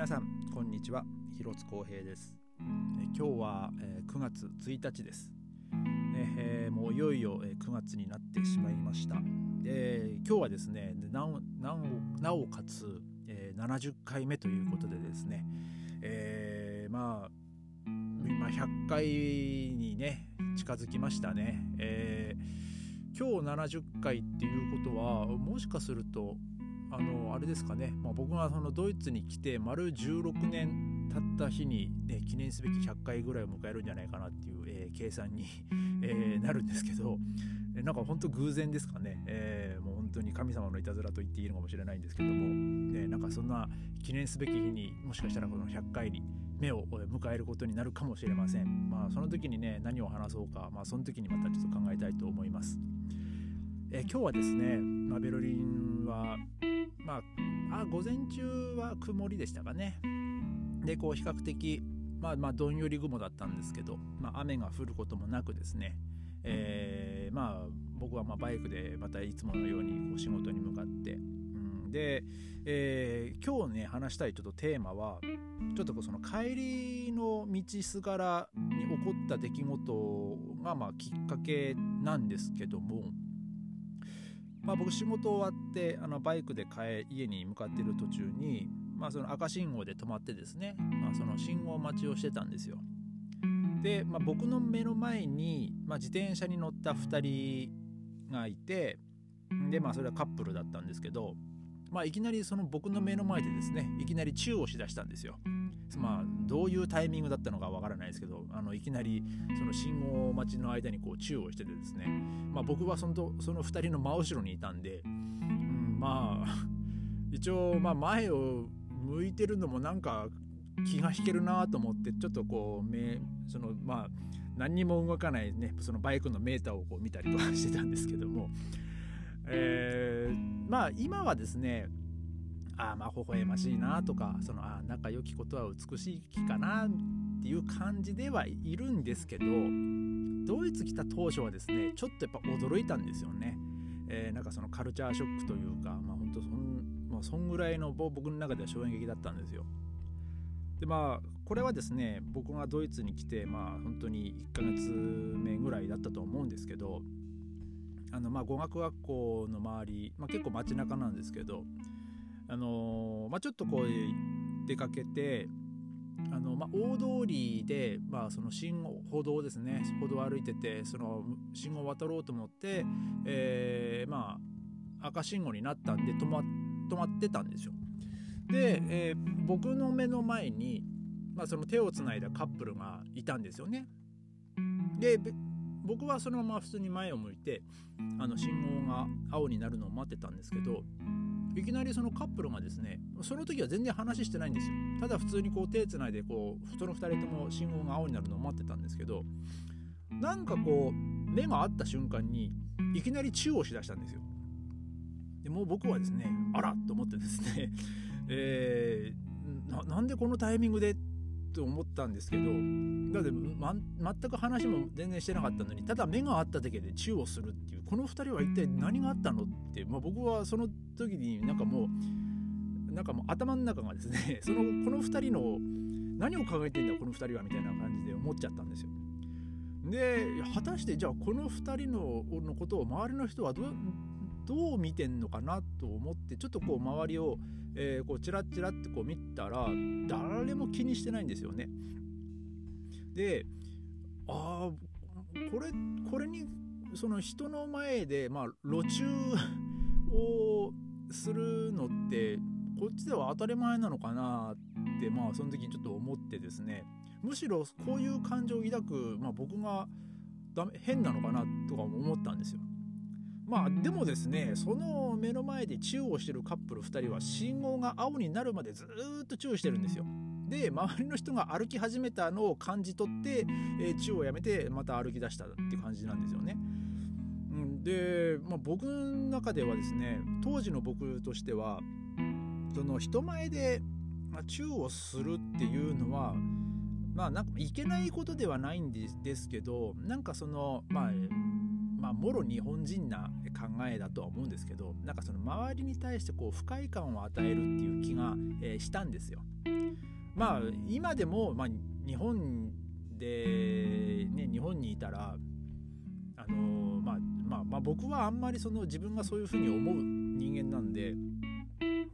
皆さんこんにちは。広津光平です。え今日は、え9月1日です、ねえーもういよいよ、え9月になってしまいました。で今日はですねなおなおなおかつ、えー70回目ということでですね、えーまあまあ100回にね近づきましたね、えー今日70回っていうことはもしかするとあのあれですかね、まあ、僕がそのドイツに来て丸16年経った日に、ね、記念すべき100回ぐらいを迎えるんじゃないかなっていう、えー計算に、えーなるんですけどなんか本当偶然ですかね、えーもう本当に神様のいたずらと言っていいのかもしれないんですけども、ね、なんかそんな記念すべき日にもしかしたらこの100回に目を迎えることになるかもしれません。まあその時にね何を話そうか、まあ、その時にまたちょっと考えたいと思います。えー今日はですね、まあ、ベルリンはまあ、あ午前中は曇りでしたかね。でこう比較的、まあ、まあどんより雲だったんですけど、まあ、雨が降ることもなくですね、えーまあ僕はまあバイクでまたいつものようにこう仕事に向かって、うん、で、えー今日ね話したいちょっとテーマはちょっとこうその帰りの道すがらに起こった出来事がまあきっかけなんですけども、まあ、僕仕事終わってあのバイクで帰家に向かっている途中に、まあ、その赤信号で止まってですね、まあ、その信号待ちをしてたんですよ。で、まあ、僕の目の前に、まあ、自転車に乗った2人がいてで、まあ、それはカップルだったんですけど、まあ、いきなりその僕の目の前でですねいきなりチューをしだしたんですよ。まあ、どういうタイミングだったのかわからないですけどあのいきなりその信号待ちの間にこうチューをしててですね、まあ、僕はそのその2人の真後ろにいたんで、うん、まあ 一応まあ前を向いてるのもなんか気が引けるなと思ってちょっとこう目そのまあ何にも動かないねそのバイクのメーターをこう見たりとかしてたんですけども、えーまあ今はですねああまあ微笑ましいなとかそのああ仲良きことは美しい気かなっていう感じではいるんですけどドイツ来た当初はですねちょっとやっぱ驚いたんですよね。えーなんかそのカルチャーショックというかまあ本当そん,、まあ、そんぐらいのぼ僕の中では衝撃だったんですよ。でまあこれはですね僕がドイツに来てまあ本当に1ヶ月目ぐらいだったと思うんですけどあのまあ語学学校の周り、まあ、結構街中なんですけどあのまあ、ちょっとこう出かけてあの、まあ、大通りで、まあ、その信号歩道ですね歩道を歩いててその信号を渡ろうと思って、えーまあ、赤信号になったんで止ま止まってたんですよ。で、えー僕の目の前に、まあ、その手をつないだカップルがいたんですよね。で僕はそのまま普通に前を向いてあの信号が青になるのを待ってたんですけどいきなりそのカップルがですねその時は全然話してないんですよ。ただ普通にこう手つないでこうその2人とも信号が青になるのを待ってたんですけどなんかこう目が合った瞬間にいきなりチューをしだしたんですよ。でもう僕はですねあらと思ってですね、えーななんでこのタイミングでと思ったんですけどだって、ま、全く話も全然してなかったのにただ目が合っただけでチューをするっていうこの2人は一体何があったのって、まあ、僕はその時になんかもうなんかもう頭の中がですね そのこの2人の何を考えてんだこの2人はみたいな感じで思っちゃったんですよ。で果たしてじゃあこの2人ののことを周りの人はどうどう見てんのかなと思ってちょっとこう周りを、えこうチラッチラってこう見たら誰も気にしてないんですよね。でああこれこれにその人の前で、まあ、路中をするのってこっちでは当たり前なのかなってまあその時にちょっと思ってですねむしろこういう感情を抱く、まあ、僕がダメ変なのかなとか思ったんですよ。まあでもですねその目の前でチューをしてるカップル2人は信号が青になるまでずっとチューしてるんですよ。で周りの人が歩き始めたのを感じ取って、えーチューをやめてまた歩き出したって感じなんですよね。うん、で、まあ、僕の中ではですね当時の僕としてはその人前で、チューをするっていうのはまあなんかいけないことではないんですですけどなんかそのまあまあもろ日本人な考えだとは思うんですけどなんかその周りに対してこう不快感を与えるっていう気が、えーしたんですよ。まあ今でも、まあ、日本で、ね、日本にいたらあのまあまあまあ僕はあんまりその自分がそういうふうに思う人間なんで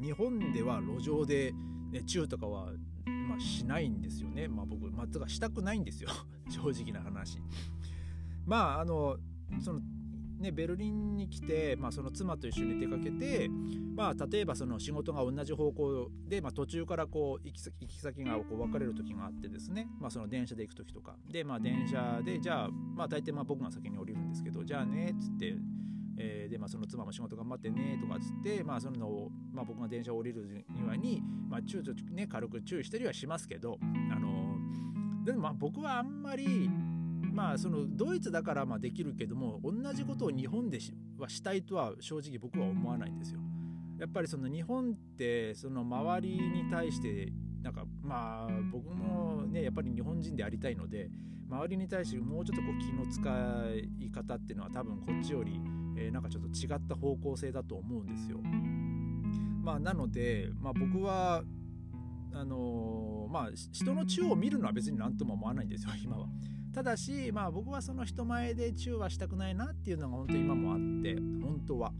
日本では路上で、ね、チューとかは、まあ、しないんですよね。まあ僕まあとかしたくないんですよ。正直な話。まああのそのね、ベルリンに来て、まあ、その妻と一緒に出かけて、まあ、例えばその仕事が同じ方向で、まあ、途中からこう行き先行き先がこう分かれる時があってですね、まあ、その電車で行く時とか。で、まあ、電車でじゃあ、まあ、大体まあ僕が先に降りるんですけどじゃあねっつって、えー、でまあ、その妻も仕事頑張ってねとかっつって、まあ、そのを、まあ、僕が電車を降りるにはに、まあ、ちょっとね軽く注意したりはしますけどあのでもまあ僕はあんまりまあそのドイツだからまあできるけども同じことを日本ではしたいとは正直僕は思わないんですよ。やっぱりその日本ってその周りに対してなんかまあ僕もねやっぱり日本人でありたいので周りに対してもうちょっとこう気の使い方っていうのは多分こっちより、え、なんかちょっと違った方向性だと思うんですよ。まあなので、まあ、僕はあのー、まあ人の宙を見るのは別に何とも思わないんですよ 今は。ただし、まあ、僕はその人前でチューはしたくないなっていうのが本当に今もあって本当は。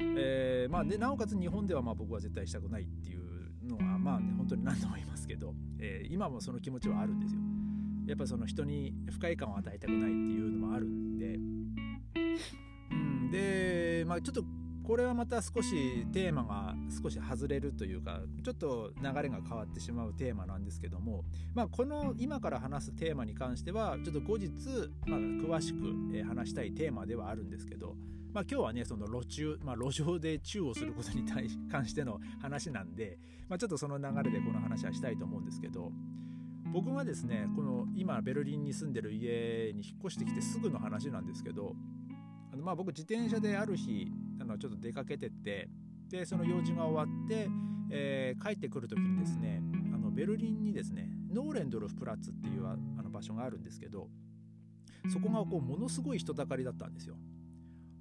えーまあ、でなおかつ日本ではまあ僕は絶対したくないっていうのがまあ、ね、本当に何度も言いますけど、えー、今もその気持ちはあるんですよ。やっぱその人に不快感を与えたくないっていうのもあるんで、うん、で、まあ、ちょっとこれはまた少しテーマが少し外れるというかちょっと流れが変わってしまうテーマなんですけども、まあ、この今から話すテーマに関してはちょっと後日、まあ、詳しく話したいテーマではあるんですけど、まあ、今日はねその路中、まあ、路上でチューをすることに対し関しての話なんで、まあ、ちょっとその流れでこの話はしたいと思うんですけど僕がですねこの今ベルリンに住んでる家に引っ越してきてすぐの話なんですけどあのまあ僕自転車である日あのちょっと出かけてってでその用事が終わって、えー、帰ってくる時にですねあのベルリンにですねノーレンドルフプラッツっていうあの場所があるんですけどそこがこうものすごい人だかりだったんですよ。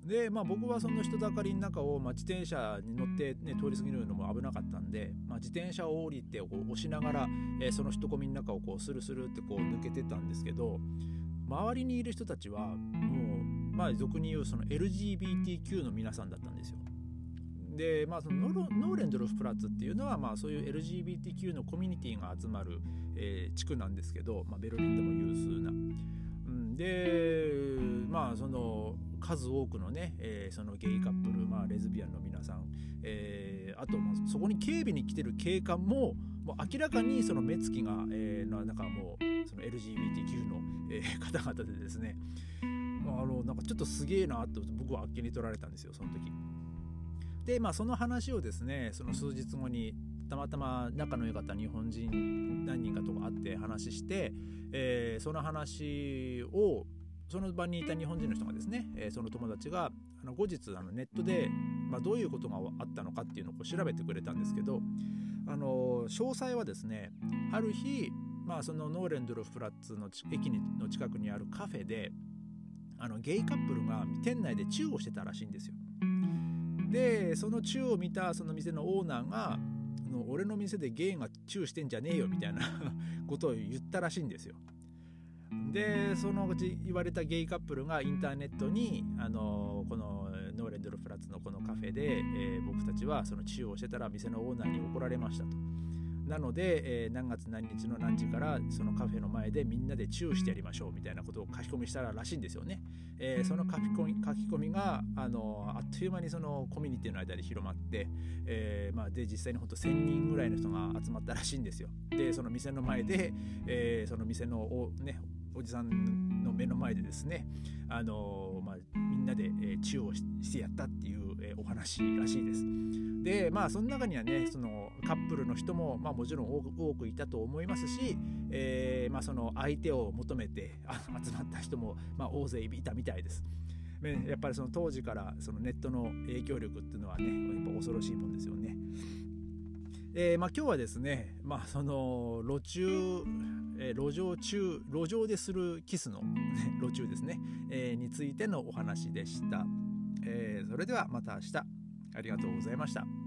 でまあ僕はその人だかりの中を、まあ、自転車に乗って、ね、通り過ぎるのも危なかったんで、まあ、自転車を降りてこう押しながら、えー、その人混みの中をこうスルスルってこう抜けてたんですけど周りにいる人たちはもうまあ、俗に言うその LGBTQ の皆さんだったんですよ。で、まあ、そのノーレンドルフプラッツっていうのは、まあ、そういう LGBTQ のコミュニティが集まる、えー、地区なんですけど、まあ、ベルリンでも有数な。うん、で、まあ、その数多くのね、えー、そのゲイカップル、まあ、レズビアンの皆さん、えー、あと、まあ、そこに警備に来てる警官ももう明らかにその目つきが、えー、なんかもうその LGBTQ の、えー、方々でですねあのなんかちょっとすげえなと僕はあっけに取られたんですよその時。でまあその話をですねその数日後にたまたま仲の良かった日本人何人かとか会って話して、えー、その話をその場にいた日本人の人がですね、えー、その友達があの後日あのネットで、まあ、どういうことがあったのかっていうのを調べてくれたんですけどあの詳細はですねある日、まあ、そのノーレンドルフプラッツの駅の近くにあるカフェであのゲイカップルが店内でチューをしてたらしいんですよ。でそのチューを見たその店のオーナーが「の俺の店でゲイがチューしてんじゃねえよ」みたいな ことを言ったらしいんですよ。でそのうち言われたゲイカップルがインターネットにあのこのノーレンドルフプラッツのこのカフェで、えー、僕たちはそのチューをしてたら店のオーナーに怒られましたと。なので、えー、何月何日の何時からそのカフェの前でみんなでチューしてやりましょうみたいなことを書き込みしたらしいんですよね。えー、その書き込み書き込みがあのあっという間にそのコミュニティの間で広まって、えー、まあ、で実際に本当1000人ぐらいの人が集まったらしいんですよ。でその店の前で、えその店のお,、ね、おじさんの目の前でですねあの、まあ、みんなで、えチューをしてやったっていう、えお話らしいです。でまあその中にはねそのカップルの人も、まあ、もちろん多くいたと思いますし、えー、まあ、その相手を求めて集まった人も、まあ、大勢いたみたいです。やっぱりその当時からそのネットの影響力っていうのはねやっぱ恐ろしいもんですよね。えーまあ、今日はですね、まあ、その路中、えー、路上中路上でするキスの、路中ですね、えー、についてのお話でした、えー、それではまた明日ありがとうございました。